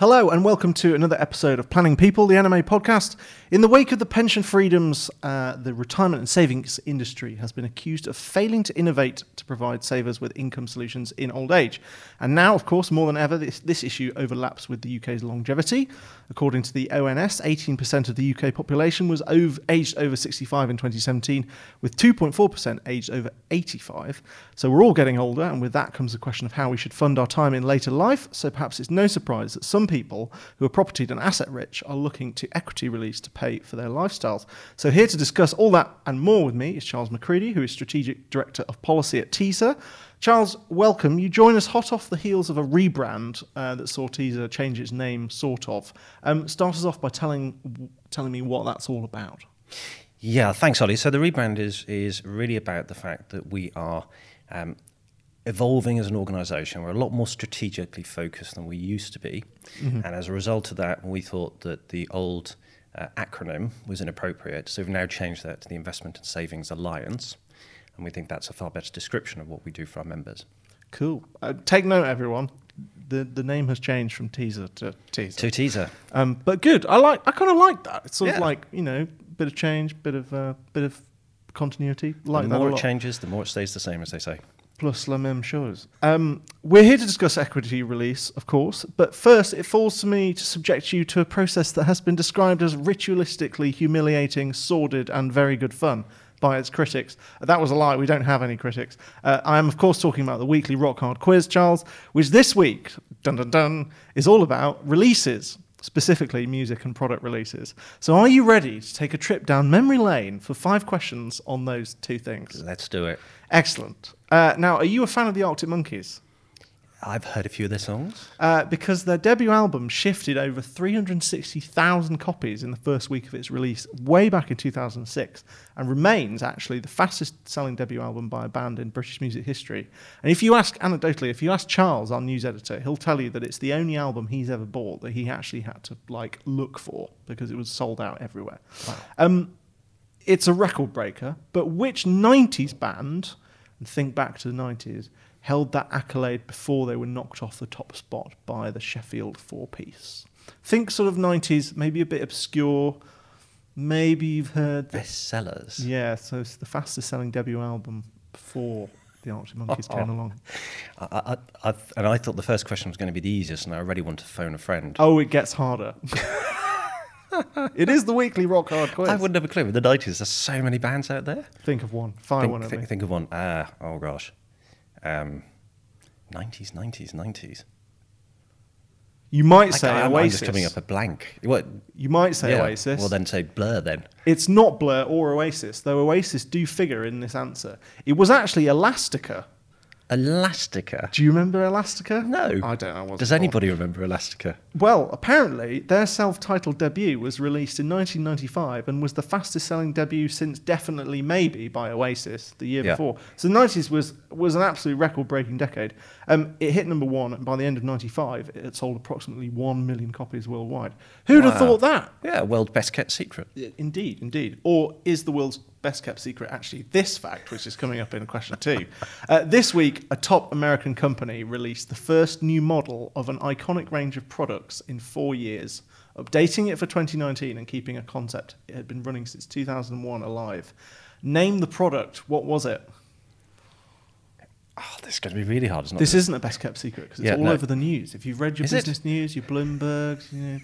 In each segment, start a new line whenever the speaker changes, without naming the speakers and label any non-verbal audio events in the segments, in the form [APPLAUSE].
Hello, and welcome to another episode of Planning People, the anime podcast. In the wake of the pension freedoms, uh, the retirement and savings industry has been accused of failing to innovate to provide savers with income solutions in old age. And now, of course, more than ever, this, this issue overlaps with the UK's longevity. According to the ONS, 18% of the UK population was over, aged over 65 in 2017, with 2.4% aged over 85. So we're all getting older, and with that comes the question of how we should fund our time in later life. So perhaps it's no surprise that some people who are property and asset rich are looking to equity release to pay for their lifestyles. So here to discuss all that and more with me is Charles McReady, who is Strategic Director of Policy at TISA. Charles, welcome. You join us hot off the heels of a rebrand uh, that saw TISA change its name, sort of. Um, start us off by telling telling me what that's all about.
Yeah, thanks, Ollie. So the rebrand is is really about the fact that we are um, evolving as an organisation. We're a lot more strategically focused than we used to be, mm-hmm. and as a result of that, we thought that the old uh, acronym was inappropriate. So we've now changed that to the Investment and Savings Alliance and we think that's a far better description of what we do for our members.
Cool. Uh, take note, everyone. The the name has changed from TISA to TISA.
To TISA.
Um, but good. I like. I kind of like that. It's sort yeah. of like you know, bit of change, bit of uh, bit of continuity. Like
the more it changes, the more it stays the same, as they say.
Plus la même chose. Um, we're here to discuss equity release, of course, but first it falls to me to subject you to a process that has been described as ritualistically humiliating, sordid, and very good fun by its critics. That was a lie. We don't have any critics. Uh, I am, of course, talking about the weekly Rock Hard Quiz, Charles, which this week, dun dun dun, is all about releases, specifically music and product releases. So, are you ready to take a trip down memory lane for five questions on those two things?
Let's do it.
Excellent. Uh, now, are you a fan of the Arctic Monkeys?
I've heard a few of their songs.
Uh, because their debut album shifted over 360,000 copies in the first week of its release, way back in 2006, and remains actually the fastest selling debut album by a band in British music history. And if you ask, anecdotally, if you ask Charles, our news editor, he'll tell you that it's the only album he's ever bought that he actually had to like look for because it was sold out everywhere. Wow. Um, it's a record breaker, but which 90s band, and think back to the 90s, held that accolade before they were knocked off the top spot by the Sheffield four piece. Think sort of 90s, maybe a bit obscure. Maybe you've heard.
Bestsellers.
Yeah, so it's the fastest selling debut album before the Arctic Monkeys oh, [LAUGHS] came along.
I, I, and I thought the first question was going to be the easiest, and I already want to phone a friend.
Oh, it gets harder. [LAUGHS] it is the weekly rock hard quiz.
I wouldn't have a clue. In the 90s, there's so many bands out there.
Think of one. Fire
think,
one
think. Think of one. Ah, oh gosh um, 90s, 90s, 90s.
You might say
I,
I'm, Oasis. I'm
just coming up a blank. What?
You might say yeah. Oasis.
Well, then say Blur then.
It's not Blur or Oasis, though Oasis do figure in this answer. It was actually Elastica.
Elastica.
Do you remember Elastica?
No.
I don't know.
Does anybody remember Elastica?
Well, apparently their self-titled debut was released in 1995 and was the fastest-selling debut since definitely maybe by Oasis the year yeah. before. So the 90s was was an absolute record-breaking decade. Um, it hit number one, and by the end of '95, it had sold approximately one million copies worldwide. Who'd wow. have thought that?
Yeah, world's best kept secret.
Indeed, indeed. Or is the world's best kept secret actually this fact, which is coming up in question two? uh, this week, a top American company released the first new model of an iconic range of products in four years, updating it for 2019 and keeping a concept it had been running since 2001 alive. Name the product. What was it?
Oh, this is going to be really hard, isn't
it? This isn't a best kept secret because it's yeah, all no. over the news. If you've read your is business it? news, your Bloombergs, you know.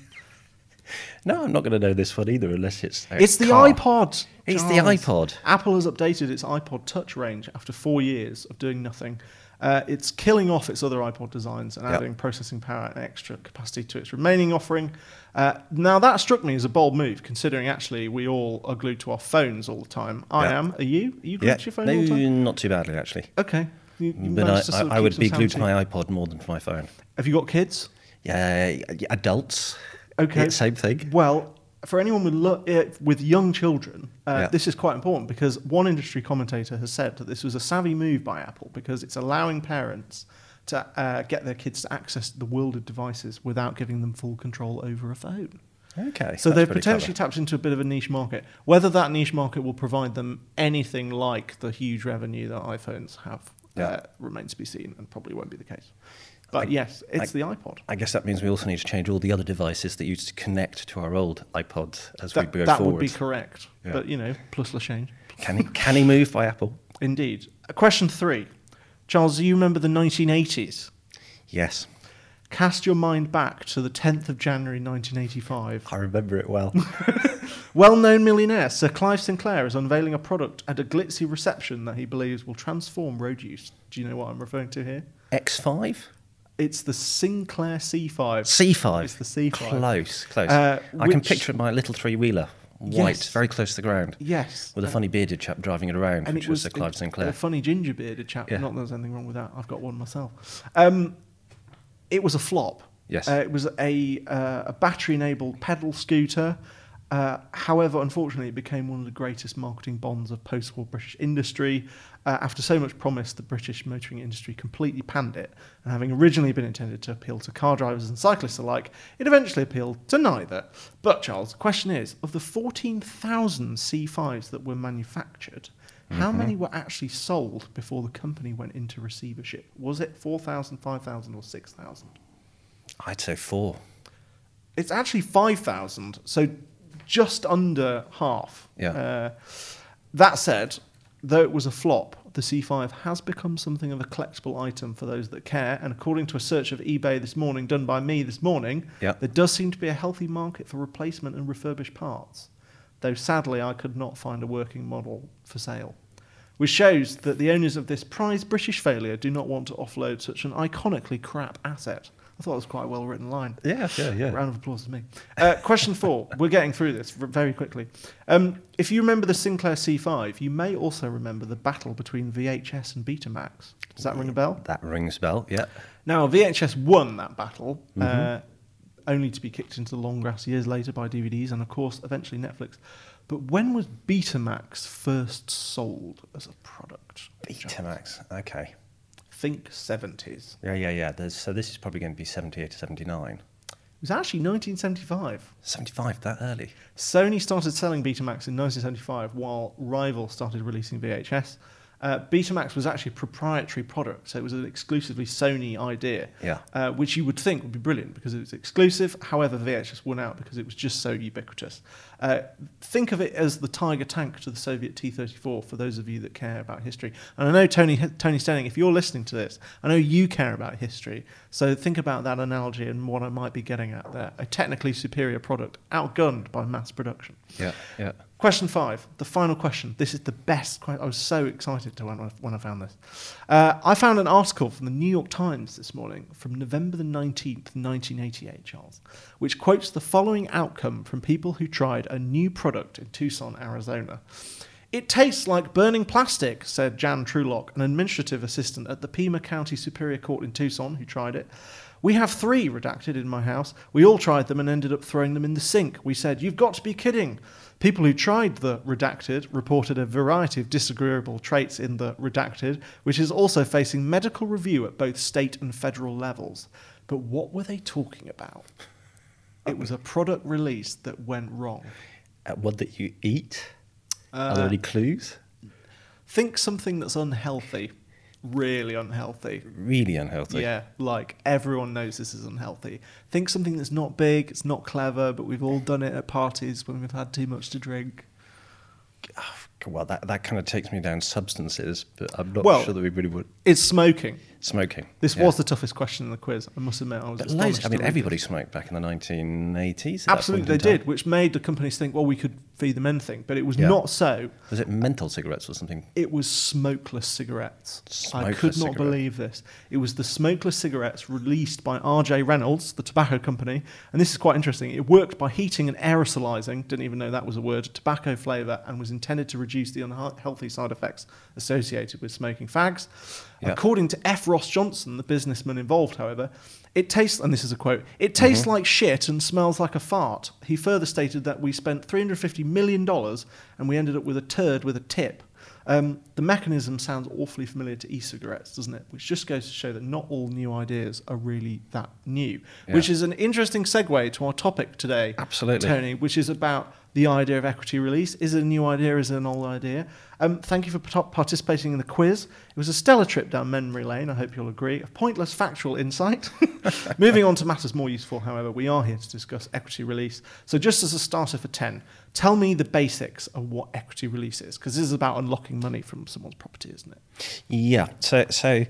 No, I'm not going to know this one either unless it's.
It's the
car.
iPod.
It's the iPod.
Apple has updated its iPod Touch range after four years of doing nothing. Uh, it's killing off its other iPod designs and yep. adding processing power and extra capacity to its remaining offering. Uh, now, that struck me as a bold move, considering actually we all are glued to our phones all the time. I yep. am. Are you? Are you glued to your phone
no,
all the time?
Not too badly, actually.
Okay. You,
you but I, I, I would be glued to my iPod more than to my phone.
Have you got kids?
Yeah, adults.
Okay.
same thing.
Well, for anyone with lo- uh, with young children, uh, yeah. this is quite important because one industry commentator has said that this was a savvy move by Apple because it's allowing parents to uh, get their kids to access the world of devices without giving them full control over a phone.
Okay.
So they've potentially clever. tapped into a bit of a niche market. Whether that niche market will provide them anything like the huge revenue that iPhones have
Yeah.
uh, remains to be seen and probably won't be the case. But
I-
yes, it's
I-
the iPod.
I guess that means we also need to change all the other devices that used to connect to our old iPods as
That,
we go
that
forward.
would be correct.
Yeah.
But, you know, plus change.
Can he, can he move by Apple?
Indeed. Uh, Question three. Charles, do you remember the 1980s?
Yes,
Cast your mind back to the 10th of January 1985.
I remember it well. [LAUGHS]
Well known millionaire Sir Clive Sinclair is unveiling a product at a glitzy reception that he believes will transform road use. Do you know what I'm referring to here?
X5?
It's the Sinclair C5.
C5.
It's the C5.
Close, close.
Uh,
I can
which-
picture my little three wheeler, white,
Yes.
very close to the ground,
Yes.
with a funny bearded chap driving it around, which
it
was, Sir
a-
Clive Sinclair.
A funny ginger bearded chap.
Yeah.
Not that there's anything wrong with that. I've got one myself. Um, it was a flop.
Yes.
Uh, it was a, uh, a battery enabled pedal scooter. Uh, however, unfortunately, it became one of the greatest marketing bonds of post war British industry. Uh, after so much promise, the British motoring industry completely panned it. And having originally been intended to appeal to car drivers and cyclists alike, it eventually appealed to neither. But, Charles, the question is of the 14,000 C5s that were manufactured, how
Mm-hmm.
many were actually sold before the company went into receivership? Was it 4,000, 5,000, or 6,000?
I'd say four.
It's actually 5,000, so just under half.
Yeah.
Uh, that said, though it was a flop, the C5 has become something of a collectible item for those that care. And according to a search of eBay this morning, done by me this morning,
Yeah.
there does seem to be a healthy market for replacement and refurbished parts. Though sadly, I could not find a working model for sale. Which shows that the owners of this prized British failure do not want to offload such an iconically crap asset. I thought it was quite a well written line.
Yeah, yeah, yeah.
Round of applause to me. Uh, question four. [LAUGHS] We're getting through this very quickly. Um, if you remember the Sinclair C5, you may also remember the battle between VHS and Betamax. Does that ring a bell?
That rings a bell, yeah.
Now, VHS won that battle, uh, only to be kicked into the long grass years later by DVDs and, of course, eventually Netflix. But when was Betamax first sold as a product?
Betamax, okay.
Think 70s.
Yeah, yeah, yeah. There's, so this is probably going to be 78 to 79.
It was actually 1975.
75, that early.
Sony started selling Betamax in 1975 while Rival started releasing VHS. Uh, Betamax was actually a proprietary product, so it was an exclusively Sony idea,
Yeah.
uh, which you would think would be brilliant because it was exclusive. However, VHS won out because it was just so ubiquitous. Uh, think of it as the Tiger tank to the Soviet T-34 for those of you that care about history. And I know Tony Tony Stenning, if you're listening to this, I know you care about history. So think about that analogy and what I might be getting at there: a technically superior product outgunned by mass production.
Yeah, yeah.
Question five, the final question. This is the best. que- I was so excited to when I, when I found this. Uh, I found an article from the New York Times this morning from November the 19th, 1988, Charles, which quotes the following outcome from people who tried a new product in Tucson, Arizona. It tastes like burning plastic, said Jan Trulock, an administrative assistant at the Pima County Superior Court in Tucson, who tried it. We have three redacted in my house. We all tried them and ended up throwing them in the sink. We said, You've got to be kidding. People who tried the redacted reported a variety of disagreeable traits in the redacted, which is also facing medical review at both state and federal levels. But what were they talking about? It was a product release that went wrong.
Uh, what that you eat? Are
Uh,
there any clues?
Think something that's unhealthy, really unhealthy.
Really unhealthy.
Yeah, like everyone knows this is unhealthy. Think something that's not big, it's not clever, but we've all done it at parties when we've had too much to drink.
Well, that, that kind of takes me down substances, but I'm not
Well-
sure that we really would.
It's smoking.
Smoking.
This
yeah.
was the toughest question in the quiz. I must admit, I was
loads, I mean, everybody smoked back in the 1980s.
Absolutely, they did, which made the companies think, well, we could feed them anything. But it was
Yeah.
not so.
Was it menthol cigarettes or something?
It was smokeless cigarettes. I could not
cigarette.
believe this. It was the smokeless cigarettes released by R.J. Reynolds, the tobacco company, and this is quite interesting. It worked by heating and aerosolizing, didn't even know that was a word, tobacco flavor, and was intended to reduce the unhealthy side effects associated with smoking fags.
Yeah.
According to F. Ross Johnson, the businessman involved, however, it tastes, and this is a quote, it tastes like shit and smells like a fart. He further stated that we spent $350 million and we ended up with a turd with a tip. Um, the mechanism sounds awfully familiar to e-cigarettes, doesn't it? Which just goes to show that not all new ideas are really that new.
Yeah.
Which is an interesting segue to our topic today,
Absolutely.
Tony, which is about the idea of equity release. Is it a new idea? Is it an old idea? Um, thank you for part- participating in the quiz. It was a stellar trip down memory lane, I hope you'll agree. A pointless factual insight. [LAUGHS] Moving on to matters more useful, however, we are here to discuss equity release. So, just as a starter for 10, tell me the basics of what equity release is, because this is about unlocking money from someone's property, isn't it?
Yeah. So, so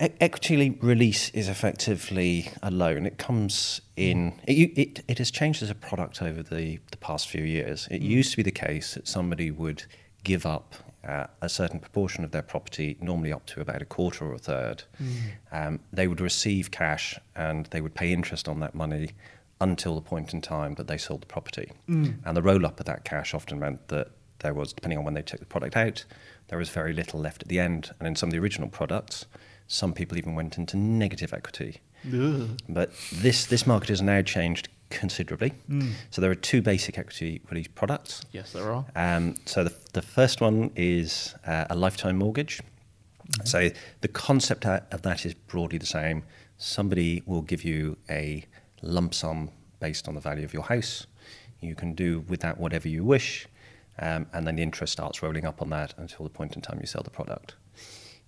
equity release is effectively a loan. It comes in. It, it, it has changed as a product over the, the past few years. It used to be the case that somebody would give up uh, a certain proportion of their property, normally up to about a quarter or a third. Um, they would receive cash and they would pay interest on that money until the point in time that they sold the property. And the roll up of that cash often meant that there was, depending on when they took the product out, there was very little left at the end. And in some of the original products, some people even went into negative equity.
Ugh.
But this, this market has now changed considerably. So there are two basic equity release products.
Yes, there are.
Um, so the, the first one is uh, a lifetime mortgage. So the concept of that is broadly the same. Somebody will give you a lump sum based on the value of your house. You can do with that whatever you wish, um, and then the interest starts rolling up on that until the point in time you sell the product.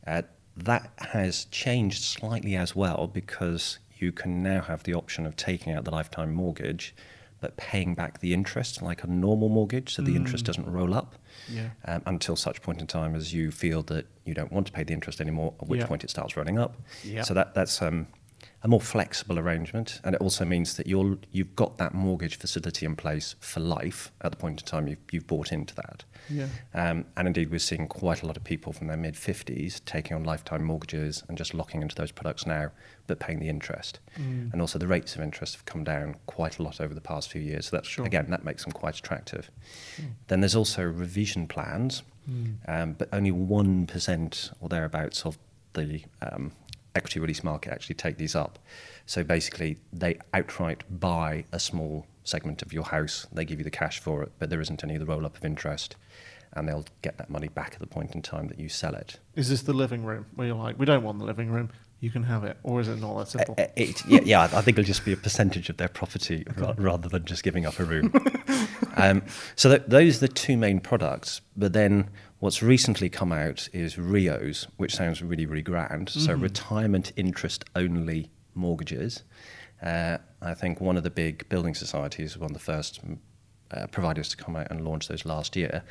Uh, that has changed slightly as well because you can now have the option of taking out the lifetime mortgage but paying back the interest like a normal mortgage so the interest doesn't roll up
Yeah.
um, until such point in time as you feel that you don't want to pay the interest anymore, at which
Yeah.
point it starts running up.
Yeah.
So that, that's um, a more flexible arrangement, and it also means that you're, you've got that mortgage facility in place for life at the point in time you've, you've bought into that.
Yeah.
Um, and indeed, we're seeing quite a lot of people from their mid 50s taking on lifetime mortgages and just locking into those products now, but paying the interest.
Mm.
And also, the rates of interest have come down quite a lot over the past few years. So, that's,
Sure.
again, that makes them quite attractive. Then there's also reversion plans,
Mm.
um, but only 1% or thereabouts of the um, equity release market actually take these up. So basically, they outright buy a small segment of your house, they give you the cash for it, but there isn't any of the roll up of interest, and they'll get that money back at the point in time that you sell it.
Is this the living room where you're like, we don't want the living room, you can have it? Or is it not that simple?
Uh, it, yeah, yeah, I think it'll just be a percentage of their property [LAUGHS] ra- rather than just giving up a room. [LAUGHS] um, so th- those are the two main products. But then what's recently come out is RIOs, which sounds really, really grand. So retirement interest only mortgages. Uh, I think one of the big building societies, one of the first mm, uh, providers to come out and launch those last year.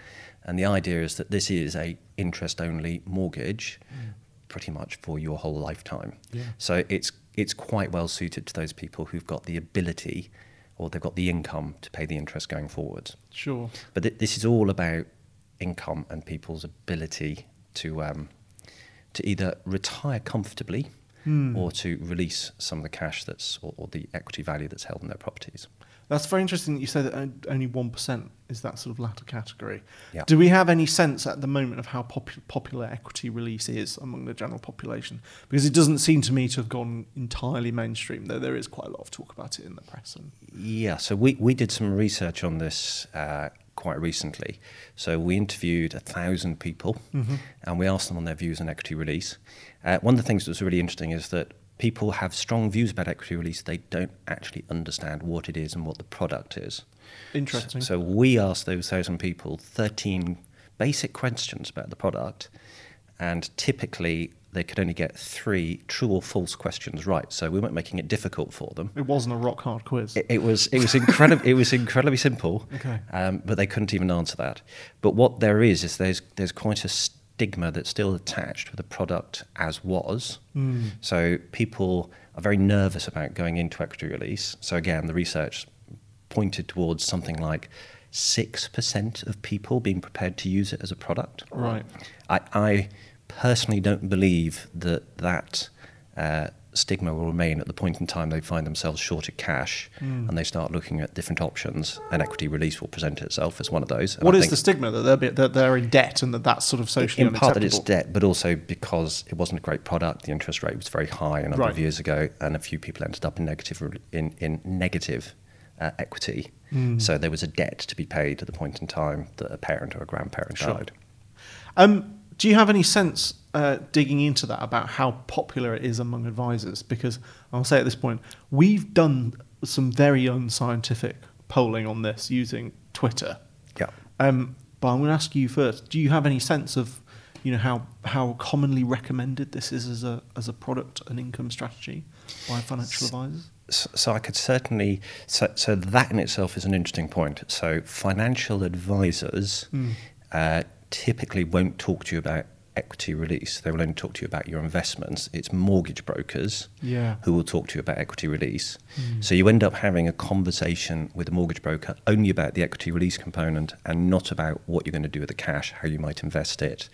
And the idea is that this is a interest only mortgage pretty much for your whole lifetime.
Yeah.
So it's it's quite well suited to those people who've got the ability or they've got the income to pay the interest going forward.
Sure.
But th- this is all about income and people's ability to um, to either retire comfortably
Hmm.
or to release some of the cash that's or, or the equity value that's held in their properties.
That's very interesting that you say that only 1% is that sort of latter category.
Yeah.
Do we have any sense at the moment of how pop- popular equity release is among the general population? Because it doesn't seem to me to have gone entirely mainstream, though there is quite a lot of talk about it in the press. And
Yeah, so we, we did some research on this uh, quite recently. So we interviewed a thousand people and we asked them on their views on equity release. Uh, one of the things that was really interesting is that people have strong views about equity release. They don't actually understand what it is and what the product is.
interesting.
So we asked those thousand people 13 basic questions about the product, and typically they could only get three true or false questions right. So we weren't making it difficult for them.
it wasn't a rock hard quiz.
It, it was it was incredible. it was incredibly simple.
Okay.
Um, but they couldn't even answer that. But what there is is there's there's quite a stigma that's still attached with the product as was.
Mm.
So people are very nervous about going into equity release. So again, the research pointed towards something like six percent of people being prepared to use it as a product.
Right.
I, I personally don't believe that that uh, stigma will remain at the point in time they find themselves short of cash
Hmm.
and they start looking at different options. And equity release will present itself as one of those. And
What
I
is the stigma that they're, be- that they're in debt and that that's sort of socially
in part that it's debt, but also because it wasn't a great product. The interest rate was very high a number
Right.
of years ago, and a few people ended up in negative in, in negative uh, equity.
Hmm.
So there was a debt to be paid at the point in time that a parent or a grandparent
Sure.
died.
Um, do you have any sense uh, digging into that about how popular it is among advisors? Because I'll say at this point, we've done some very unscientific polling on this using Twitter.
Yeah.
Um, but I'm going to ask you first. Do you have any sense of, you know, how how commonly recommended this is as a as a product and income strategy by financial advisors?
So, I could certainly. So, so that in itself is an interesting point. So financial advisors
Hmm.
uh, typically won't talk to you about equity release. They will only talk to you about your investments. It's mortgage brokers
Yeah.
who will talk to you about equity release. So you end up having a conversation with a mortgage broker only about the equity release component and not about what you're going to do with the cash, how you might invest it,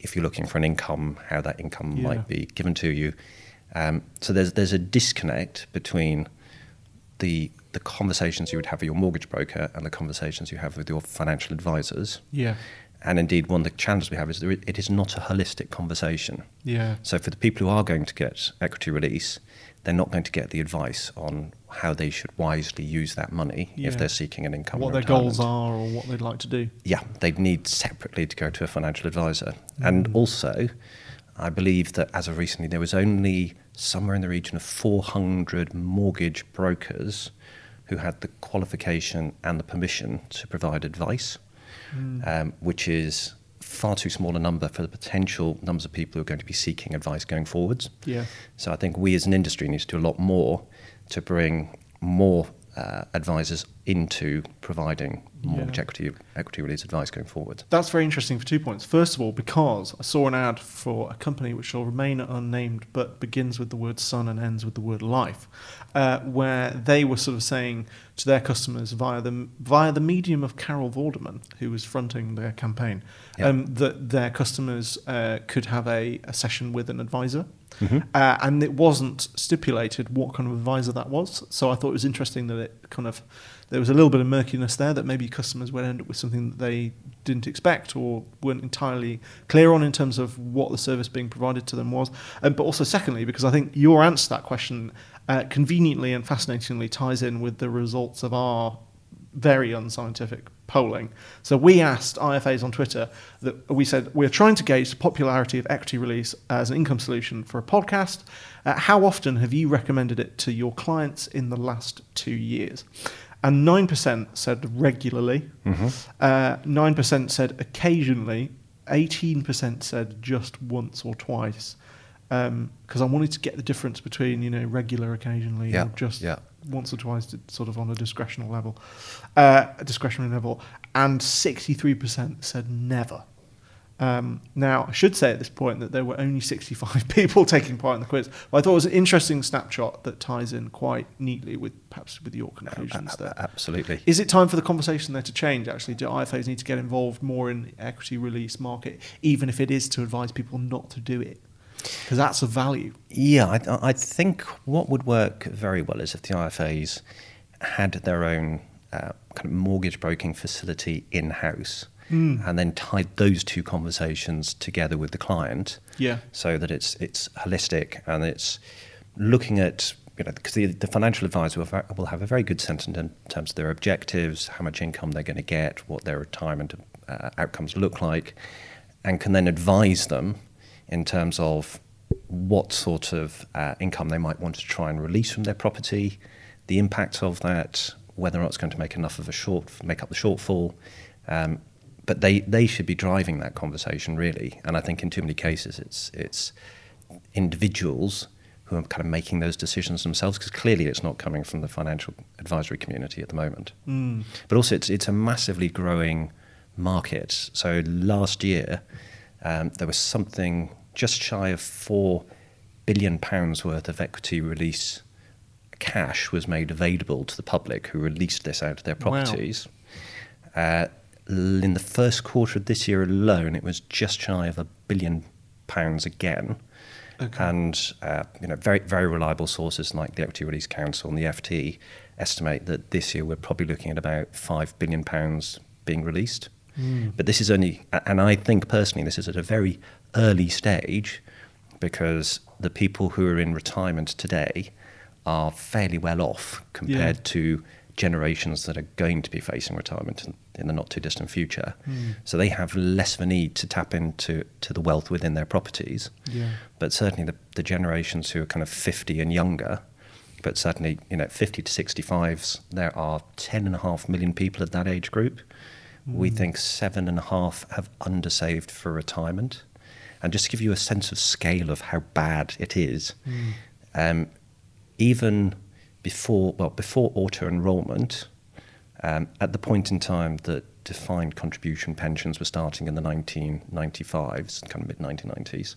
if you're looking for an income, how that income
Yeah.
might be given to you. Um, so there's there's a disconnect between the the conversations you would have with your mortgage broker and the conversations you have with your financial advisors.
Yeah.
And indeed, one of the challenges we have is that it is not a holistic conversation.
Yeah.
So for the people who are going to get equity release, they're not going to get the advice on how they should wisely use that money
Yeah.
if they're seeking an income.
What their
retirement.
goals are or what they'd like to do.
Yeah, they'd need separately to go to a financial advisor. Mm. And also, I believe that as of recently, there was only somewhere in the region of 400 mortgage brokers who had the qualification and the permission to provide advice, um, which is far too small a number for the potential numbers of people who are going to be seeking advice going forwards.
Yeah.
So I think we as an industry need to do a lot more to bring more uh, advisors into providing mortgage
Yeah.
equity equity release advice going forward.
That's very interesting for two points. First of all, because I saw an ad for a company which shall remain unnamed but begins with the word sun and ends with the word life, uh, where they were sort of saying to their customers via the, via the medium of Carol Vorderman, who was fronting their campaign,
Yeah.
um, that their customers uh, could have a, a session with an advisor.
Mhm.
Uh, and it wasn't stipulated what kind of advisor that was. So I thought it was interesting that it kind of there was a little bit of murkiness there that maybe customers would end up with something that they didn't expect or weren't entirely clear on in terms of what the service being provided to them was. Um, but also, secondly, because I think your answer to that question uh, conveniently and fascinatingly ties in with the results of our very unscientific polling. So we asked IFAs on Twitter that we said we're trying to gauge the popularity of equity release as an income solution for a podcast. Uh, how often have you recommended it to your clients in the last two years? And 9% said regularly, uh, 9% said occasionally, 18% said just once or twice. Because I wanted to get the difference between, you know, regular occasionally
Yeah,
or just
yeah.
Once or twice, to- sort of on a discretional level, uh, a discretionary level, and 63% said never. Um, now, I should say at this point that there were only 65 [LAUGHS] people taking part in the quiz, but I thought it was an interesting snapshot that ties in quite neatly with perhaps with your conclusions
A-
there.
Absolutely.
Is it time for the conversation there to change? Actually, do IFAs need to get involved more in equity release market, even if it is to advise people not to do it? Because that's a value.
Yeah, I, I think what would work very well is if the IFAs had their own uh, kind of mortgage broking facility in house and then tied those two conversations together with the client
Yeah.
so that it's it's holistic and it's looking at you know because the, the financial advisor will, will have a very good sense in terms of their objectives, how much income they're going to get, what their retirement uh, outcomes look like, and can then advise them in terms of what sort of uh, income they might want to try and release from their property, the impact of that, whether or not it's going to make enough of a short make up the shortfall. Um, but they, they should be driving that conversation really, and I think in too many cases it's it's individuals who are kind of making those decisions themselves because clearly it's not coming from the financial advisory community at the moment.
Mm.
But also it's it's a massively growing market. So last year um, there was something just shy of four billion pounds worth of equity release cash was made available to the public who released this out of their
Wow.
properties. Uh, in the first quarter of this year alone, it was just shy of a billion pounds again.
Okay.
And uh, you know, very very reliable sources like the Equity Release Council and the FT estimate that this year we're probably looking at about five billion pounds being released. But this is only, and I think personally, this is at a very early stage because the people who are in retirement today are fairly well off compared
Yeah.
to generations that are going to be facing retirement in, in the not too distant future. Hmm. So they have less of a need to tap into to the wealth within their properties.
Yeah.
But certainly the, the generations who are kind of 50 and younger, but certainly, you know, 50 to 65s, there are 10.5 million people at that age group. We hmm. think seven and a half have undersaved for retirement. And just to give you a sense of scale of how bad it is, um, even before, well, before auto enrollment, um, at the point in time that defined contribution pensions were starting in the 1995s, kind of mid 1990s,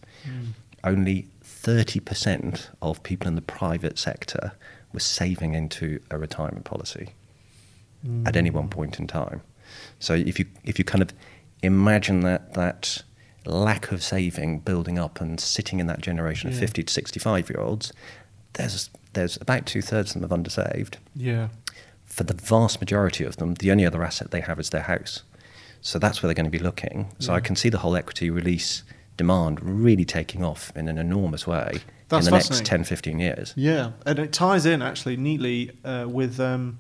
only 30% of people in the private sector were saving into a retirement policy at any one point in time. So if you if you kind of imagine that that lack of saving building up and sitting in that generation of 50 to 65 year olds, there's there's about two thirds of them have undersaved.
Yeah.
For the vast majority of them, the only other asset they have is their house. So that's where they're going to be looking. So I can see the whole equity release demand really taking off in an enormous way
That's
in the next
fascinating.
10, 15 years.
Yeah, and it ties in actually neatly uh, with um,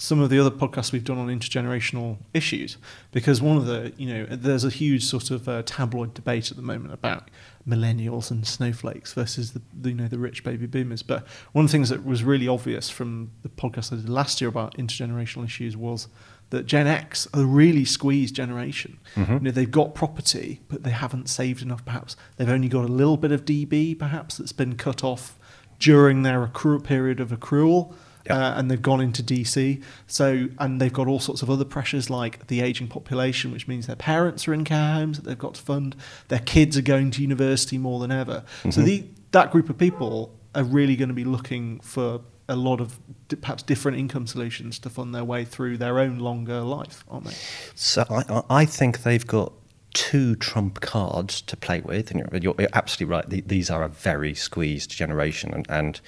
some of the other podcasts we've done on intergenerational issues. Because one of the, you know, there's a huge sort of uh, tabloid debate at the moment about millennials and snowflakes versus the, the, you know, the rich baby boomers. But one of the things that was really obvious from the podcast I did last year about intergenerational issues was that Gen X are a really squeezed generation.
Mhm.
You know, they've got property, but they haven't saved enough. Perhaps they've only got a little bit of DB, perhaps that's been cut off during their accrue period of accrual. Uh, and they've gone into DC. So, and they've got all sorts of other pressures like the aging population, which means their parents are in care homes that they've got to fund. Their kids are going to university more than ever. So,
Mhm.
the, that group of people are really going to be looking for a lot of perhaps different income solutions to fund their way through their own longer life, aren't they?
So I, I think they've got two trump cards to play with, and you're, you're absolutely right. The- These are a very squeezed generation, and, and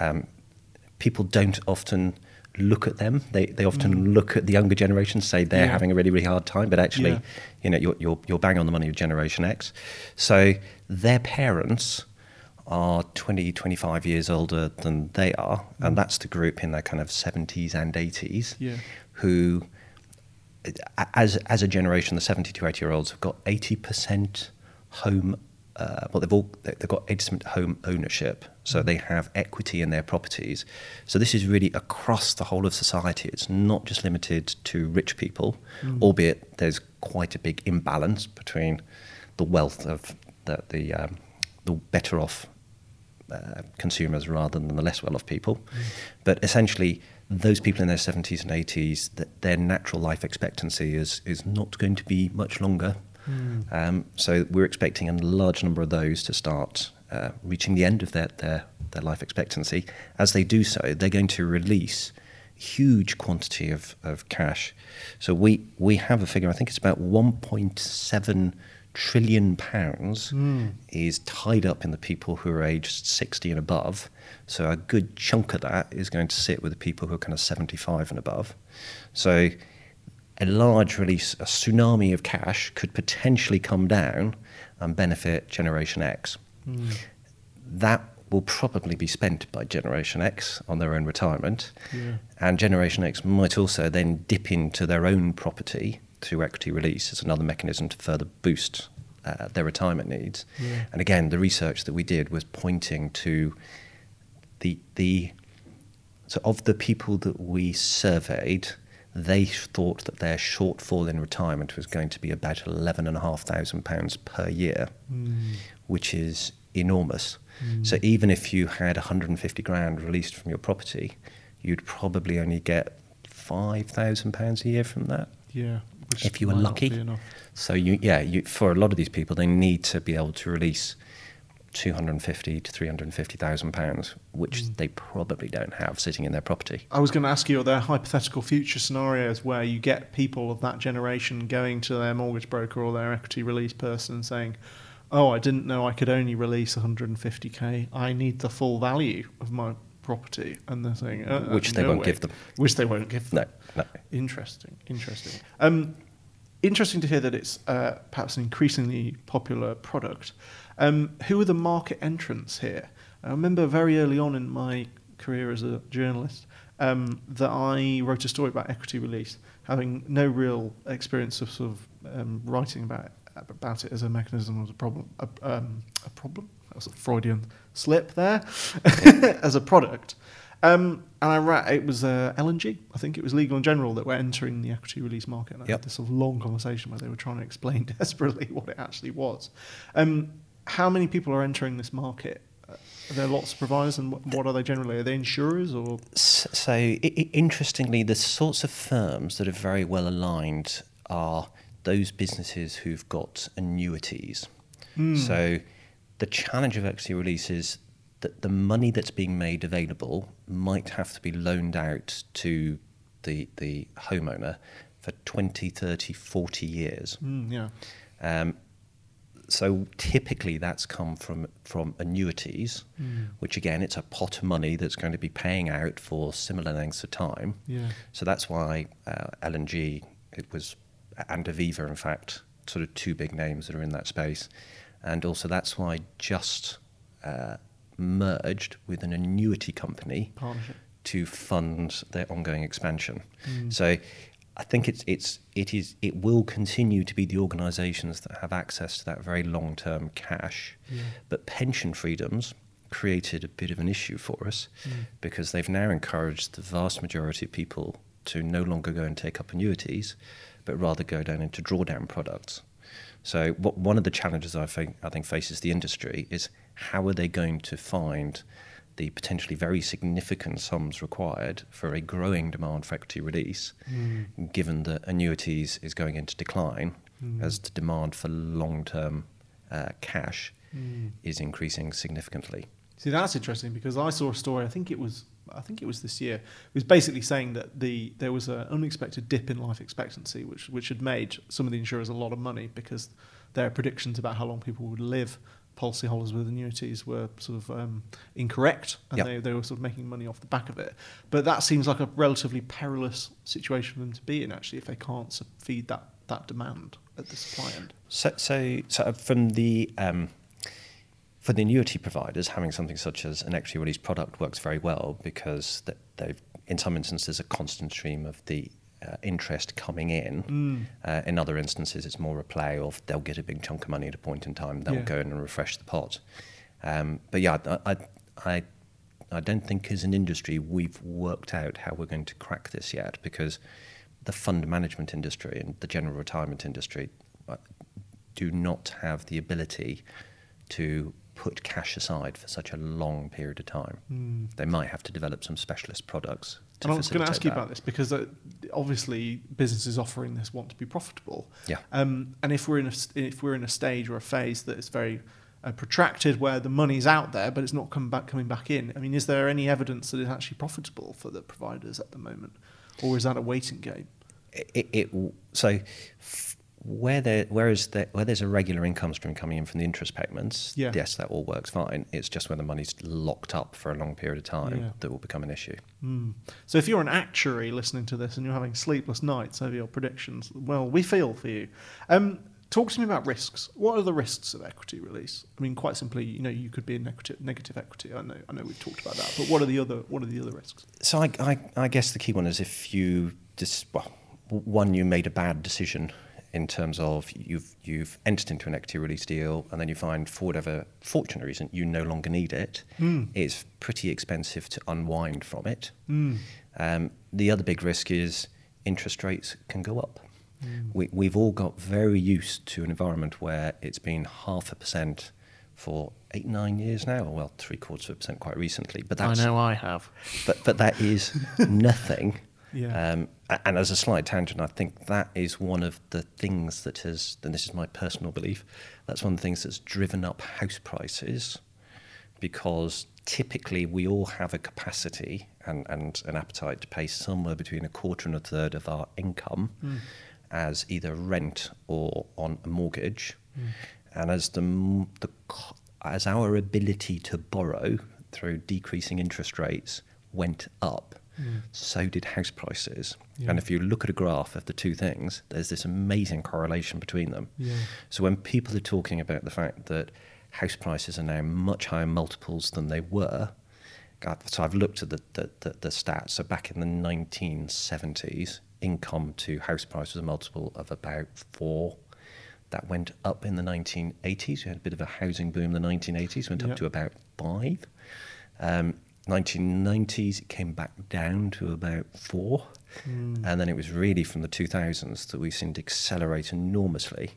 um, people don't often look at them. They they often look at the younger generation, say they're
Mm. Yeah.
having a really really hard time, but actually,
Yeah.
you know, you're, you're you're bang on the money with Generation X. So their parents are 20, 25 years older than they are, and that's the group in their kind of 70s and 80s
Mm. Yeah.
who as as a generation, the 70 to 80 year olds have got 80 percent home. Uh, well, they've all they- they've got 80 percent home ownership, so they have equity in their properties. So this is really across the whole of society. It's not just limited to rich people, albeit there's quite a big imbalance between the wealth of the the, um, the better off uh, consumers rather than the less well-off people. But essentially, those people in their 70s and 80s, that their natural life expectancy is is not going to be much longer. Um, so we're expecting a large number of those to start uh, reaching the end of their, their their life expectancy. As they do so, they're going to release huge quantity of, of cash. So we we have a figure. I think it's about 1.7 trillion pounds is tied up in the people who are aged 60 and above. So a good chunk of that is going to sit with the people who are kind of 75 and above. So a large release, a tsunami of cash could potentially come down and benefit Generation X. That will probably be spent by Generation X on their own retirement.
Yeah.
And Generation X might also then dip into their own property through equity release as another mechanism to further boost uh, their retirement needs.
Yeah.
And again, the research that we did was pointing to the the so of the people that we surveyed, they thought that their shortfall in retirement was going to be about eleven and a half thousand pounds per year, hmm. which is enormous. Hmm. So even if you had 150 grand released from your property, you'd probably only get five thousand pounds a year from that.
Yeah. Which
If you were lucky.
enough.
So you, yeah, you, for a lot of these people, they need to be able to release 250 to 350,000 pounds, which they probably don't have sitting in their property.
I was going to ask you, are there hypothetical future scenarios where you get people of that generation going to their mortgage broker or their equity release person and saying, "Oh, I didn't know I could only release 150k. I need the full value of my property," and they're saying, uh, uh,
Which they
no
won't
way."
give them.
Which they won't give them.
No, no.
Interesting, interesting. Um, interesting to hear that it's uh, perhaps an increasingly popular product. Um, who are the market entrants here? I remember very early on in my career as a journalist um, that I wrote a story about equity release, having no real experience of sort of um, writing about it, about it as a mechanism as a problem. A, um, a problem? That was a Freudian slip there. [LAUGHS] as a product. Um, and I ra- it was uh, L&G. I think it was Legal and General that were entering the equity release market. And I
Yep.
had this sort of long conversation where they were trying to explain [LAUGHS] desperately what it actually was. Um, how many people are entering this market? Are there lots of providers, and what, are they generally? Are they insurers or?
So, i- interestingly, the sorts of firms that are very well aligned are those businesses who've got annuities. So, the challenge of equity release is that the money that's being made available might have to be loaned out to the, the homeowner for 20, 30, 40 years.
Mm, yeah.
Um, so typically that's come from from annuities, which again it's a pot of money that's going to be paying out for similar lengths of time.
Yeah.
So that's why uh, L&G it was and Aviva in fact sort of two big names that are in that space, and also that's why Just uh, merged with an annuity company
Partnership.
to fund their ongoing expansion. So I think it's it's it is it will continue to be the organisations that have access to that very long term cash, but pension freedoms created a bit of an issue for us mm. because they've now encouraged the vast majority of people to no longer go and take up annuities, but rather go down into drawdown products. So what, one of the challenges I think, I think faces the industry is how are they going to find the potentially very significant sums required for a growing demand for equity release, mm. given that annuities is going into decline mm. as the demand for long-term uh, cash mm. is increasing significantly.
See, that's interesting because I saw a story. I think it was. I think it was this year. It was basically saying that the there was an unexpected dip in life expectancy, which which had made some of the insurers a lot of money because their predictions about how long people would live, policyholders with annuities, were sort of um, incorrect, and
Yep.
they they were sort of making money off the back of it. But that seems like a relatively perilous situation for them to be in, actually, if they can't feed that that demand at the supply end.
So, so, so from the um, for the annuity providers, having something such as an equity release product works very well because they've, in some instances, a constant stream of the uh, interest coming in. Uh, in other instances, it's more a play of they'll get a big chunk of money at a point in time, they'll
Yeah.
go in and refresh the pot. Um, but yeah, I, I, I, don't think as an industry we've worked out how we're going to crack this yet because the fund management industry and the general retirement industry uh, do not have the ability to put cash aside for such a long period of time. They might have to develop some specialist products.
And I was going to ask you about this because uh, obviously businesses offering this want to be profitable.
Yeah.
Um, and if we're in a if we're in a stage or a phase that is very uh, protracted, where the money's out there but it's not come back coming back in, I mean, is there any evidence that it's actually profitable for the providers at the moment, or is that a waiting game?
It, it, it so f- where there where is there where there's a regular income stream coming in from the interest payments,
Yeah.
yes, that all works fine. It's just when the money's locked up for a long period of time
Yeah.
that will become an issue.
Mm. So if you're an actuary listening to this and you're having sleepless nights over your predictions, well, we feel for you. Um, talk to me about risks. What are the risks of equity release? I mean, quite simply, you know, you could be in negative, negative equity. I know, I know, we've talked about that, but what are the other, what are the other risks?
So I, I, I guess the key one is if you dis, well, one you made a bad decision in terms of you've you've entered into an equity release deal and then you find for whatever fortunate reason you no longer need it. Hmm. It's pretty expensive to unwind from it. Hmm. Um, the other big risk is interest rates can go up. Hmm. We, we've all got very used to an environment where it's been half a percent for eight nine years now. Well, three quarters of a percent quite recently, but that's
I know I have.
but but that is [LAUGHS] nothing.
Yeah.
Um, and as a slight tangent, I think that is one of the things that has, and this is my personal belief, that's one of the things that's driven up house prices, because typically we all have a capacity and, and an appetite to pay somewhere between a quarter and a third of our income as either rent or on a mortgage, and as the the as our ability to borrow through decreasing interest rates went up, so did house prices. And if you look at a graph of the two things, there's this amazing correlation between them.
Yeah.
So when people are talking about the fact that house prices are now much higher multiples than they were, so I've looked at the, the, the, the stats. So back in the 1970s, income to house price was a multiple of about four. That went up in the 1980s. We had a bit of a housing boom in the 1980s, went
Yeah.
up to about five. Um, 1990s, it came back down to about four.
Mm.
And then it was really from the 2000s that we've seen it accelerate enormously,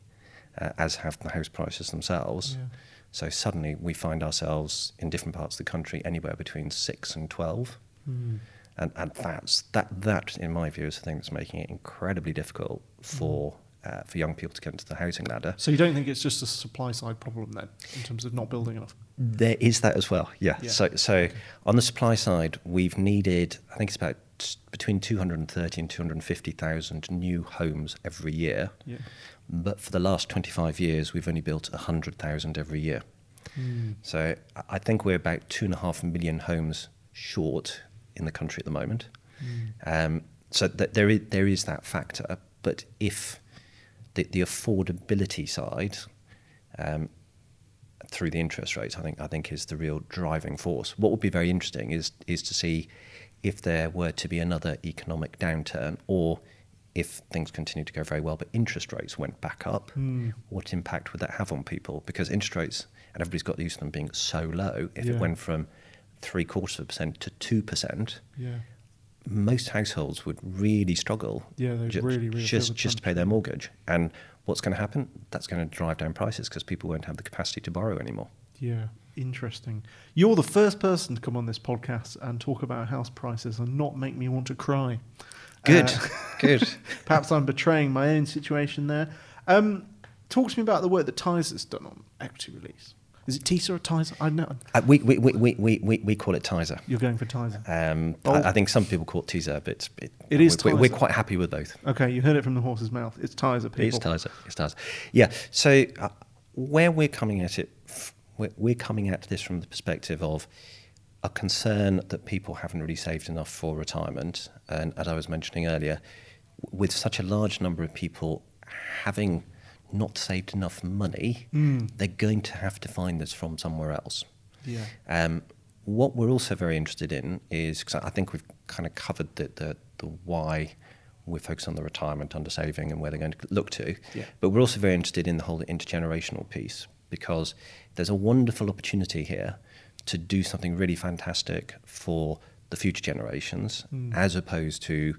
uh, as have the house prices themselves.
Yeah.
So suddenly we find ourselves in different parts of the country anywhere between six and 12.
Mm.
And, and that's, that, that, in my view, is the thing that's making it incredibly difficult for, uh, for young people to get into the housing ladder.
So you don't think it's just a supply side problem then, in terms of not building enough?
There is that as well, yeah.
Yeah.
So, so on the supply side, we've needed, I think it's about between 230 and 250,000 new homes every year.
Yeah.
But for the last 25 years, we've only built 100,000 every year.
Mm.
So I- I think we're about two and a half million homes short in the country at the moment.
Mm.
Um, so th- there, is, there is that factor. But if the, the affordability side, um, through the interest rates, I think I think is the real driving force. What would be very interesting is is to see if there were to be another economic downturn, or if things continue to go very well, but interest rates went back up.
Mm.
What impact would that have on people? Because interest rates, and everybody's got used to them being so low. If
Yeah.
it went from three quarters of a percent to two percent,
Yeah.
Most households would really struggle.
Yeah, they'd
ju-
really, really
just just to pay their mortgage. And what's going to happen? That's going to drive down prices because people won't have the capacity to borrow anymore.
Yeah, interesting. You're the first person to come on this podcast and talk about house prices and not make me want to cry.
Good,
Uh, [LAUGHS]
good. [LAUGHS]
Perhaps I'm betraying my own situation there. Um, talk to me about the work that TISA has done on equity release. Is it TISA or Tizer? I know.
Uh, we, we, we, we, we, we we call it Tizer.
You're going for Tizer.
Um. I, I think some people call it teaser, but it,
It is
We're, we're quite happy with both.
Okay, you heard it from the horse's mouth. It's Tizer, people.
It's Tizer. It's Tizer. Yeah. So uh, where we're coming at it, f- we're, we're coming at this from the perspective of a concern that people haven't really saved enough for retirement, and as I was mentioning earlier, with such a large number of people having not saved enough money,
Mm.
they're going to have to find this from somewhere else.
Yeah.
Um, what we're also very interested in is because I think we've kind of covered the, the, the why we're focused on the retirement under saving and where they're going to look to.
Yeah.
But we're also very interested in the whole intergenerational piece because there's a wonderful opportunity here to do something really fantastic for the future generations
Mm.
as opposed to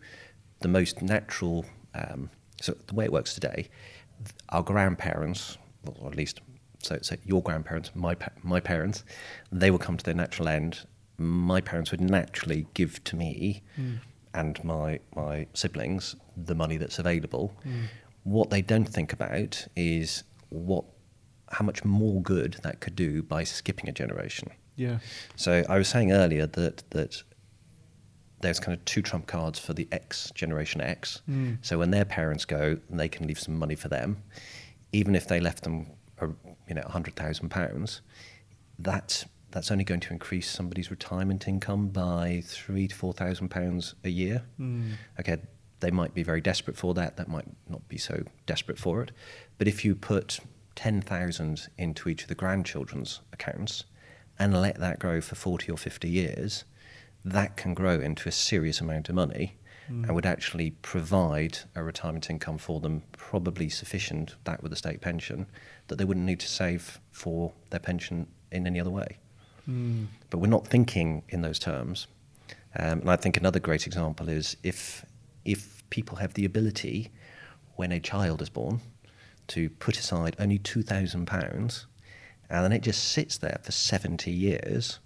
the most natural. Um, so the way it works today, our grandparents, or at least so, so your grandparents, my pa- my parents, they will come to their natural end. My parents would naturally give to me
Mm.
and my my siblings the money that's available.
Mm.
What they don't think about is what how much more good that could do by skipping a generation.
Yeah.
So I was saying earlier that that there's kind of two trump cards for the X generation X.
Mm.
So when their parents go, they can leave some money for them, even if they left them, a, you know, hundred thousand pounds. That that's only going to increase somebody's retirement income by three to four thousand pounds a year.
Mm.
Okay, they might be very desperate for that. That might not be so desperate for it. But if you put ten thousand into each of the grandchildren's accounts and let that grow for forty or fifty years, that can grow into a serious amount of money
Mm.
and would actually provide a retirement income for them, probably sufficient, that with a state pension, that they wouldn't need to save for their pension in any other way.
Mm.
But we're not thinking in those terms. Um, and I think another great example is if, if people have the ability, when a child is born, to put aside only £2,000 and then it just sits there for 70 years,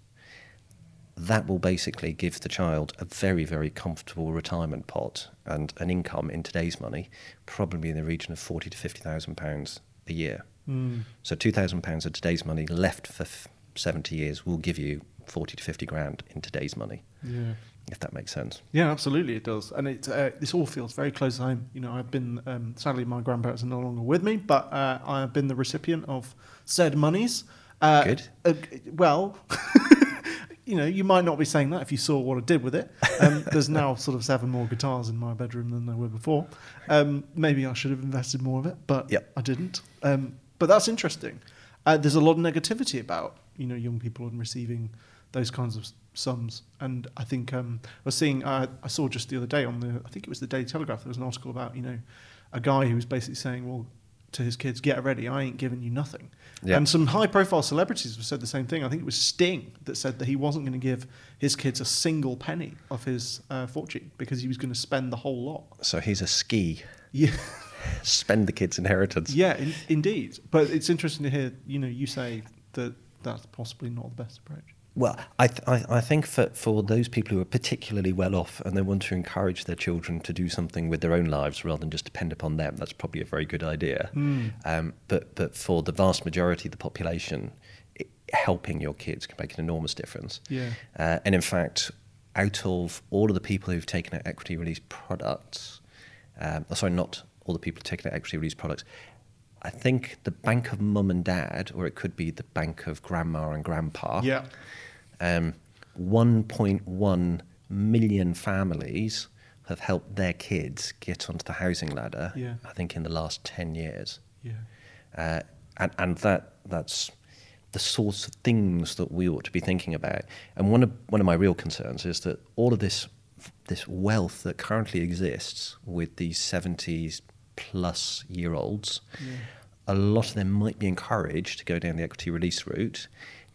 that will basically give the child a very, very comfortable retirement pot and an income in today's money, probably in the region of forty to fifty thousand pounds a year.
Mm.
So two thousand pounds of today's money left for f- seventy years will give you forty to fifty grand in today's money,
Yeah.
if that makes sense.
Yeah, absolutely, it does, and it uh, this all feels very close to home. You know, I've been um, sadly my grandparents are no longer with me, but uh, I have been the recipient of said monies. Uh,
Good.
Uh, well, [LAUGHS] you know, you might not be saying that if you saw what I did with it. Um, [LAUGHS] there's now sort of seven more guitars in my bedroom than there were before. Um, maybe I should have invested more of it, but
Yep.
I didn't. Um, but that's interesting. Uh, there's a lot of negativity about you know young people and receiving those kinds of sums, and I think um, I was seeing uh, I saw just the other day on the I think it was the Daily Telegraph there was an article about you know a guy who was basically saying well to his kids, "Get ready, I ain't giving you nothing."
Yeah.
And some high-profile celebrities have said the same thing. I think it was Sting that said that he wasn't going to give his kids a single penny of his uh, fortune because he was going to spend the whole lot.
So he's a ski.
Yeah, [LAUGHS]
Spend the kid's inheritance.
yeah, in, indeed. But it's interesting to hear. You know, you say that that's possibly not the best approach.
Well, I, th- I, I think for, for those people who are particularly well off and they want to encourage their children to do something with their own lives rather than just depend upon them, that's probably a very good idea. Um, but, but for the vast majority of the population, it, helping your kids can make an enormous difference.
Yeah.
Uh, and in fact, out of all of the people who've taken out equity release products, um, oh, sorry, not all the people who've taken out equity release products, I think the bank of mum and dad, or it could be the bank of grandma and grandpa,
Yeah.
um, 1.1 million families have helped their kids get onto the housing ladder.
Yeah.
I think in the last 10 years,
Yeah.
uh, and and that that's the sorts of things that we ought to be thinking about. And one of one of my real concerns is that all of this this wealth that currently exists with these 70s plus year olds, a lot of them might be encouraged to go down the equity release route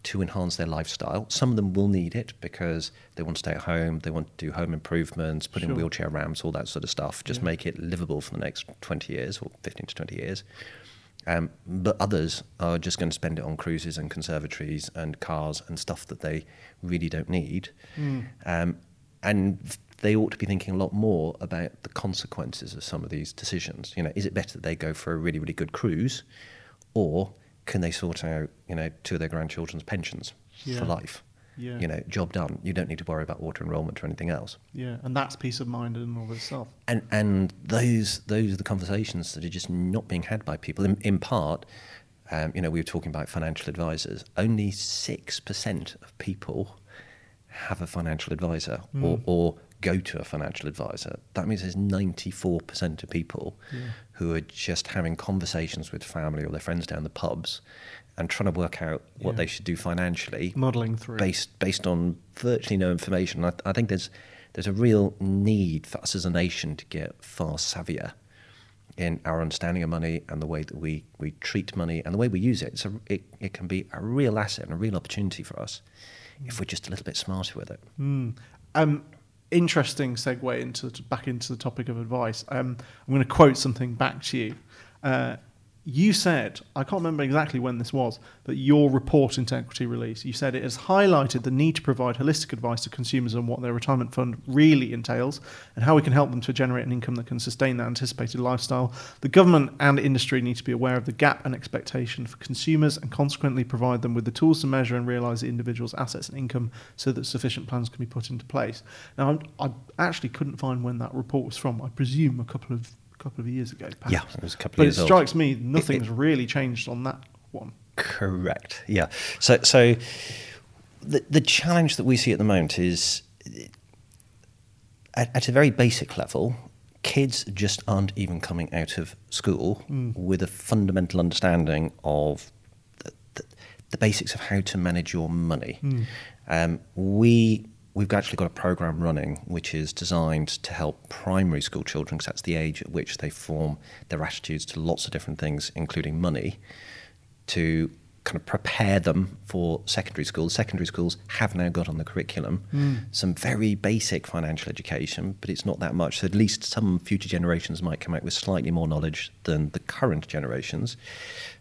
to enhance their lifestyle. Some of them will need it because they want to stay at home, they want to do home improvements, put in wheelchair ramps, all that sort of stuff, just
Yeah.
make it livable for the next 20 years or 15 to 20 years. Um, but others are just going to spend it on cruises and conservatories and cars and stuff that they really don't need. Um, and they ought to be thinking a lot more about the consequences of some of these decisions. You know, is it better that they go for a really, really good cruise, or can they sort out, you know, two of their grandchildren's pensions
Yeah.
for life?
Yeah.
You know, job done. You don't need to worry about auto enrollment or anything else.
Yeah. And that's peace of mind in and of itself.
And and those those are the conversations that are just not being had by people. In, in part, um, you know, we were talking about financial advisors. Only six percent of people have a financial advisor or, or go to a financial advisor. That means there's ninety four percent of people who are just having conversations with family or their friends down the pubs and trying to work out what
Yeah.
they should do financially
Modeling through.
based based on virtually no information. I, I think there's there's a real need for us as a nation to get far savvier in our understanding of money and the way that we, we treat money and the way we use it. It's a, it. It can be a real asset and a real opportunity for us if we're just a little bit smarter with it.
Mm. Um, interesting segue into back into the topic of advice. Um, I'm going to quote something back to you. Uh, you said, I can't remember exactly when this was, but your report into equity release, you said it has highlighted the need to provide holistic advice to consumers on what their retirement fund really entails and how we can help them to generate an income that can sustain that anticipated lifestyle. The government and industry need to be aware of the gap and expectation for consumers and consequently provide them with the tools to measure and realise the individual's assets and income so that sufficient plans can be put into place. Now, I actually couldn't find when that report was from. I presume a couple of couple of years ago. perhaps.
Yeah, it was a couple of years. Ago.
But it
years old.
strikes me nothing's really changed on that one.
Correct. Yeah. So so the the challenge that we see at the moment is at, at a very basic level, kids just aren't even coming out of school with a fundamental understanding of the, the, the basics of how to manage your money. Um, we we've actually got a program running which is designed to help primary school children because that's the age at which they form their attitudes to lots of different things, including money to kind of prepare them for secondary schools. Secondary schools have now got on the curriculum mm. some very basic financial education, but it's not that much. So at least some future generations might come out with slightly more knowledge than the current generations.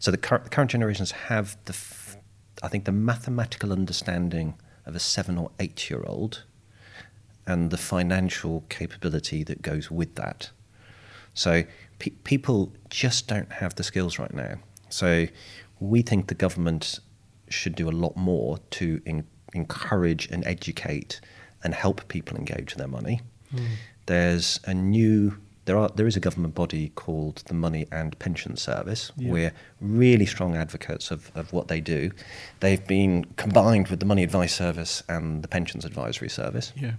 So the, cur- the current generations have the, f- I think, the mathematical understanding of a seven or eight year old and the financial capability that goes with that. So pe- people just don't have the skills right now. So we think the government should do a lot more to en- encourage and educate and help people engage with their money. Hmm. There's a new there are there is a government body called the Money and Pension Service.
Yeah.
We're really strong advocates of, of what they do. They've been combined with the Money Advice Service and the Pensions Advisory Service
Yeah.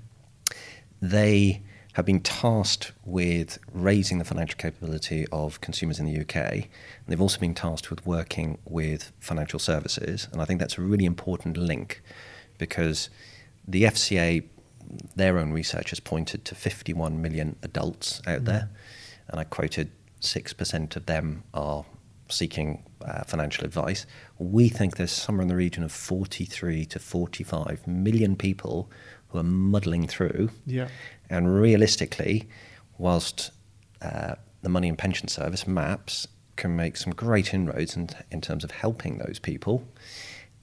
they have been tasked with raising the financial capability of consumers in the UK. And they've also been tasked with working with financial services. And I think that's a really important link because the FCA, their own research has pointed to 51 million adults out there. And I quoted 6% of them are seeking uh, financial advice, we think there's somewhere in the region of 43 to 45 million people who are muddling through.
Yeah.
And realistically, whilst uh, the Money and Pension Service, MAPS, can make some great inroads in, in terms of helping those people,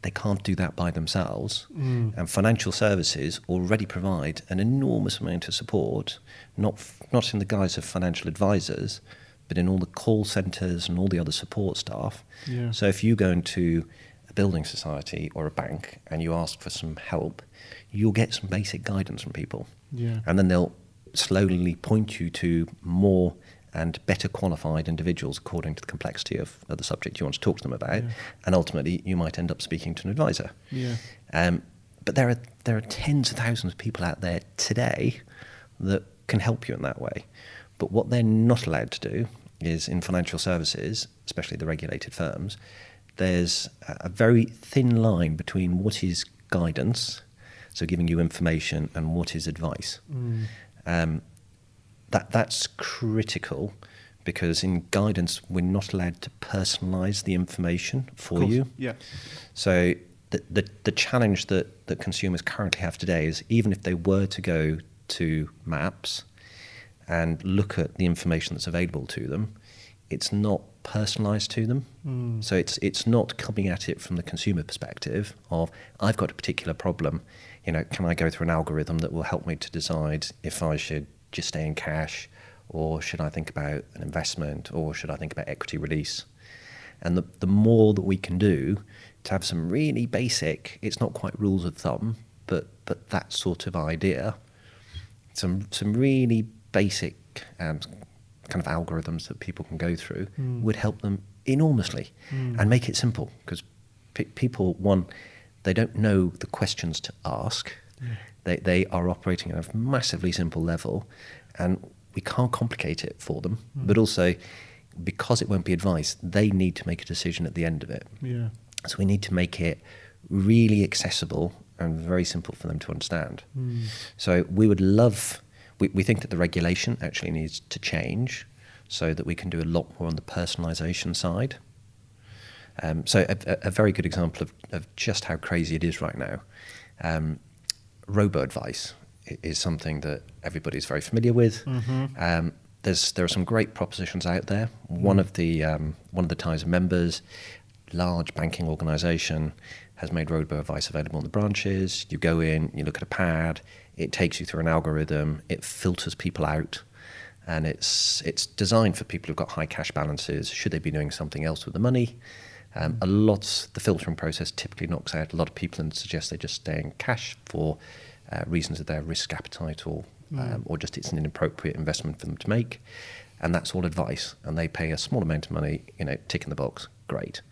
they can't do that by themselves.
Mm.
And financial services already provide an enormous amount of support, not, f- not in the guise of financial advisors, but in all the call centres and all the other support staff.
Yeah.
So if you go into a building society or a bank and you ask for some help, you'll get some basic guidance from people.
Yeah.
And then they'll slowly point you to more and better qualified individuals according to the complexity of, of the subject you want to talk to them about.
Yeah.
And ultimately, you might end up speaking to an advisor.
Yeah.
Um, but there are there are tens of thousands of people out there today that can help you in that way. But what they're not allowed to do is in financial services, especially the regulated firms, there's a very thin line between what is guidance, so giving you information, and what is advice.
Mm.
Um, that that's critical because in guidance we're not allowed to personalize the information for you.
Yeah.
So the, the the challenge that that consumers currently have today is even if they were to go to Maps and look at the information that's available to them, it's not personalized to them.
Mm.
So it's it's not coming at it from the consumer perspective of I've got a particular problem, you know, can I go through an algorithm that will help me to decide if I should just stay in cash or should I think about an investment or should I think about equity release? And the, the more that we can do to have some really basic, it's not quite rules of thumb, but, but that sort of idea, some, some really basic um, kind of algorithms that people can go through
Mm.
would help them enormously
Mm.
and make it simple because pe- people, one, they don't know the questions to ask.
Yeah.
They, they are operating at a massively simple level, and we can't complicate it for them.
Mm.
But also, because it won't be advice, they need to make a decision at the end of it.
Yeah.
So we need to make it really accessible and very simple for them to understand.
Mm.
So we would love, we, we think that the regulation actually needs to change so that we can do a lot more on the personalisation side. Um, so a, a- a very good example of, of just how crazy it is right now. Um, robo advice is something that everybody's very familiar with.
Mhm.
Um, there's there are some great propositions out there. One of the um, one of the Tizer members, large banking organisation, has made robo advice available in the branches. You go in, you look at a pad, it takes you through an algorithm, it filters people out, and it's it's designed for people who've got high cash balances. Should they be doing something else with the money? Um, a lot the filtering process typically knocks out a lot of people and suggests they just stay in cash for uh, reasons of their risk appetite or um, or just it's an inappropriate investment for them to make, and that's all advice. And they pay a small amount of money, you know, tick in the box, great.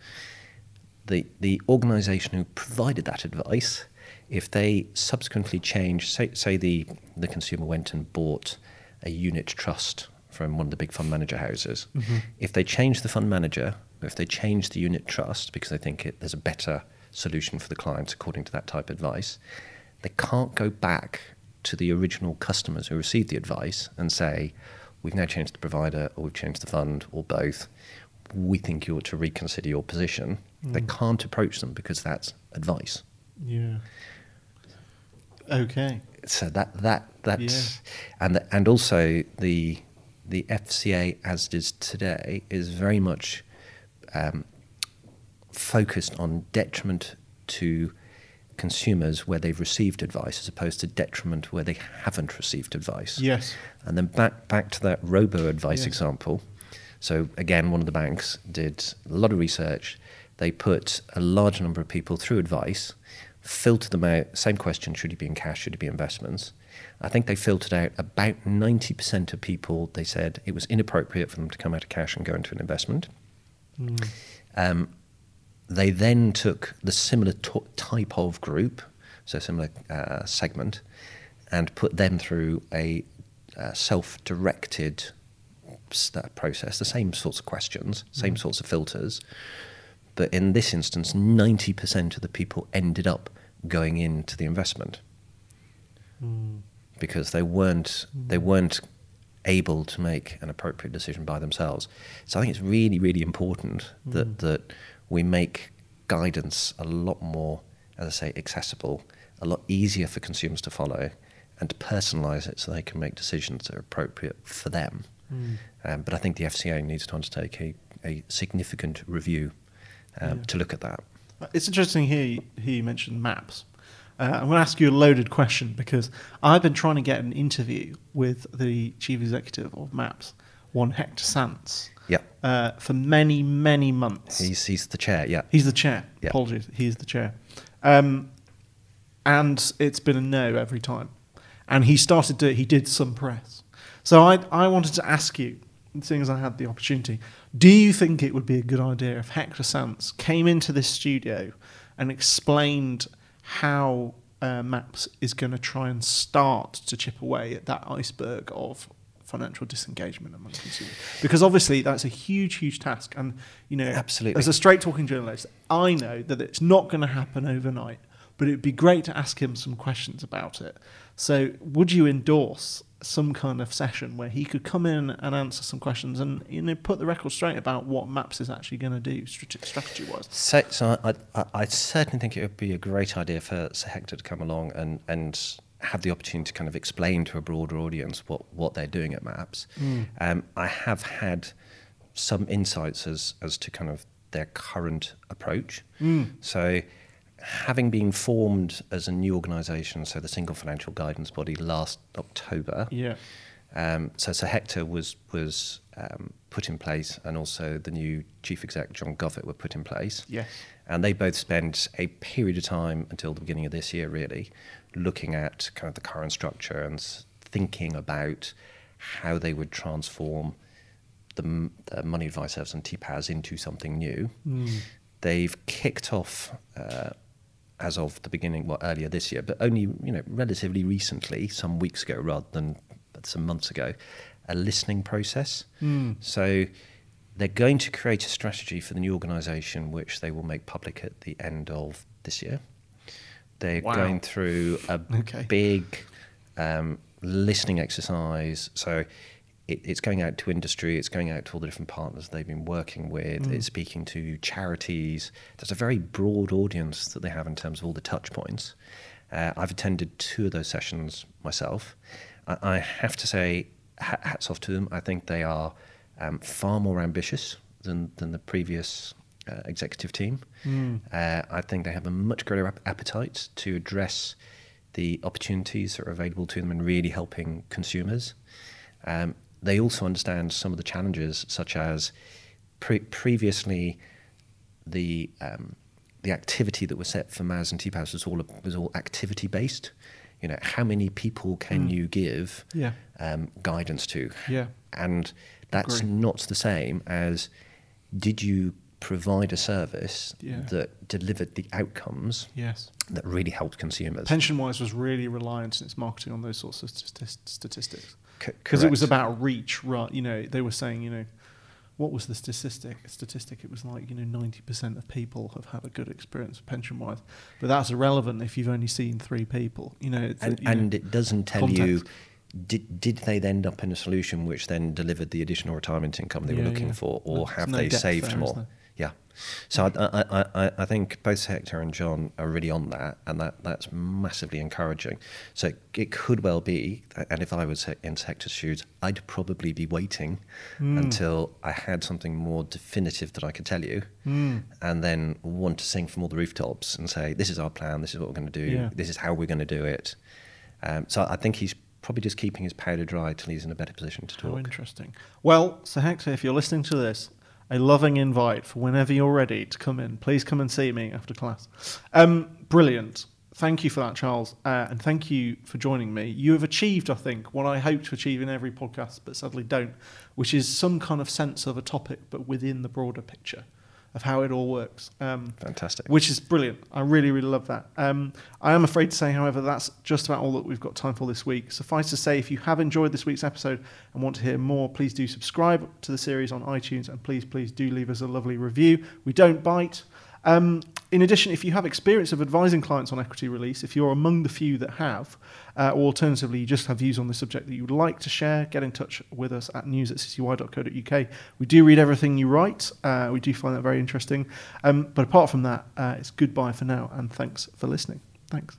The the organisation who provided that advice, if they subsequently change, say say the the consumer went and bought a unit trust from one of the big fund manager houses, if they change the fund manager, if they change the unit trust because they think it, there's a better solution for the clients according to that type of advice, they can't go back to the original customers who received the advice and say, we've now changed the provider or we've changed the fund or both. We think you ought to reconsider your position. They hmm. can't approach them because that's advice.
Yeah. Okay.
So that that that's
Yeah.
and the, and also the the FCA as it is today is very much um, focused on detriment to consumers where they've received advice as opposed to detriment where they haven't received advice.
Yes.
And then back back to that robo advice
Yes.
example. So again, one of the banks did a lot of research. They put a large number of people through advice, filtered them out. Same question: Should you be in cash? Should you be investments? I think they filtered out about ninety percent of people. They said it was inappropriate for them to come out of cash and go into an investment.
Mm.
Um, they then took the similar t- type of group, so similar uh, segment, and put them through a uh, self-directed uh, process, the same sorts of questions, same sorts of filters. But in this instance, 90% of the people ended up going into the investment
Mm.
because they weren't they weren't able to make an appropriate decision by themselves. So I think it's really, really important that that we make guidance a lot more, as I say, accessible, a lot easier for consumers to follow, and to personalise it so they can make decisions that are appropriate for them. Um, but I think the FCA needs to undertake a, a significant review um,
Yeah.
to look at that.
It's interesting here you, here you mentioned Maps. Uh, I'm going to ask you a loaded question because I've been trying to get an interview with the chief executive of Maps, one Hector Sants,
Yeah,
uh, for many, many months.
he's, he's the chair. Yeah,
He's the chair.
Yeah.
Apologies, he's the chair. Um, and it's been a no every time. And he started to, he did some press. So I, I wanted to ask you, seeing as I had the opportunity, do you think it would be a good idea if Hector Sants came into this studio and explained how uh, Maps is going to try and start to chip away at that iceberg of financial disengagement among consumers? Because obviously that's a huge, huge task. And, you know,
Absolutely.
as a straight talking journalist, I know that it's not going to happen overnight, but it'd be great to ask him some questions about it. So, would you endorse some kind of session where he could come in and answer some questions and you know put the record straight about what Maps is actually going to do strategy wise?
So, so I, I, I certainly think it would be a great idea for Sir Hector to come along and, and have the opportunity to kind of explain to a broader audience what, what they're doing at Maps. Um, I have had some insights as, as to kind of their current approach. So, having been formed as a new organisation, so the Single Financial Guidance Body last October,
Yeah.
um, so Sir Hector was was um, put in place, and also the new chief exec John Govett were put in place.
Yes.
And they both spent a period of time until the beginning of this year, really, looking at kind of the current structure and thinking about how they would transform the, the money advice service and TPAS into something new. They've kicked off. Uh, as of the beginning, well, earlier this year, but only you know relatively recently, some weeks ago rather than some months ago, a listening process. So they're going to create a strategy for the new organisation, which they will make public at the end of this year. They're
Wow.
going through a [LAUGHS]
Okay.
big um, listening exercise. So it, it's going out to industry, it's going out to all the different partners they've been working with, it's speaking to charities. There's a very broad audience that they have in terms of all the touch points. Uh, I've attended two of those sessions myself. I, I have to say, ha- hats off to them. I think they are um, far more ambitious than, than the previous uh, executive team. Uh, I think they have a much greater ap- appetite to address the opportunities that are available to them and really helping consumers. Um, they also understand some of the challenges, such as pre- previously the um, the activity that was set for MAS and TPAS was all was all activity based. You know, how many people can you give
Yeah.
um, guidance to?
Yeah.
and that's
Agree.
not the same as did you provide a service
Yeah.
that delivered the outcomes
Yes.
that really helped consumers.
Pension Wise was really reliant in its marketing on those sorts of statistics. Because it was about reach right you know they were saying you know what was the statistic? Statistic it was like you know 90% of people have had a good experience pension wise but that's irrelevant if you've only seen three people you know it's,
and,
you know,
it doesn't tell you did, did they end up in a solution which then delivered the additional retirement income they
Yeah,
were looking
yeah.
for or have
no
they saved
there,
more? Yeah so I, I, I- I, think both Hector and John are really on that and that, that's massively encouraging so it could well be and if I was in Hector's shoes I'd probably be waiting
Hmm.
until I had something more definitive that I could tell you
Hmm.
and then want to sing from all the rooftops and say this is our plan this is what we're going to do
Yeah.
this is how we're going to do it. Um, so I think he's probably just keeping his powder dry till he's in a better position to
how
talk.
interesting well so hector if you're listening to this a loving invite for whenever you're ready to come in. Please come and see me after class. Um, brilliant. Thank you for that charles. Uh, and thank you for joining me. You have achieved i think what i hope to achieve in every podcast but sadly don't which is some kind of sense of a topic but within the broader picture of how it all works um,
Fantastic.
which is brilliant. I really, really love that. Um, I am afraid to say, however, that's just about all that we've got time for this week. Suffice to say, if you have enjoyed this week's episode and want to hear more, please do subscribe to the series on iTunes and please, please do leave us a lovely review. We don't bite. Um, in addition, if you have experience of advising clients on equity release, if you're among the few that have, uh, or alternatively, you just have views on the subject that you would like to share, get in touch with us at news at ccy.co.uk. We do read everything you write. Uh, we do find that very interesting. Um, but apart from that, uh, it's goodbye for now, and thanks for listening. Thanks.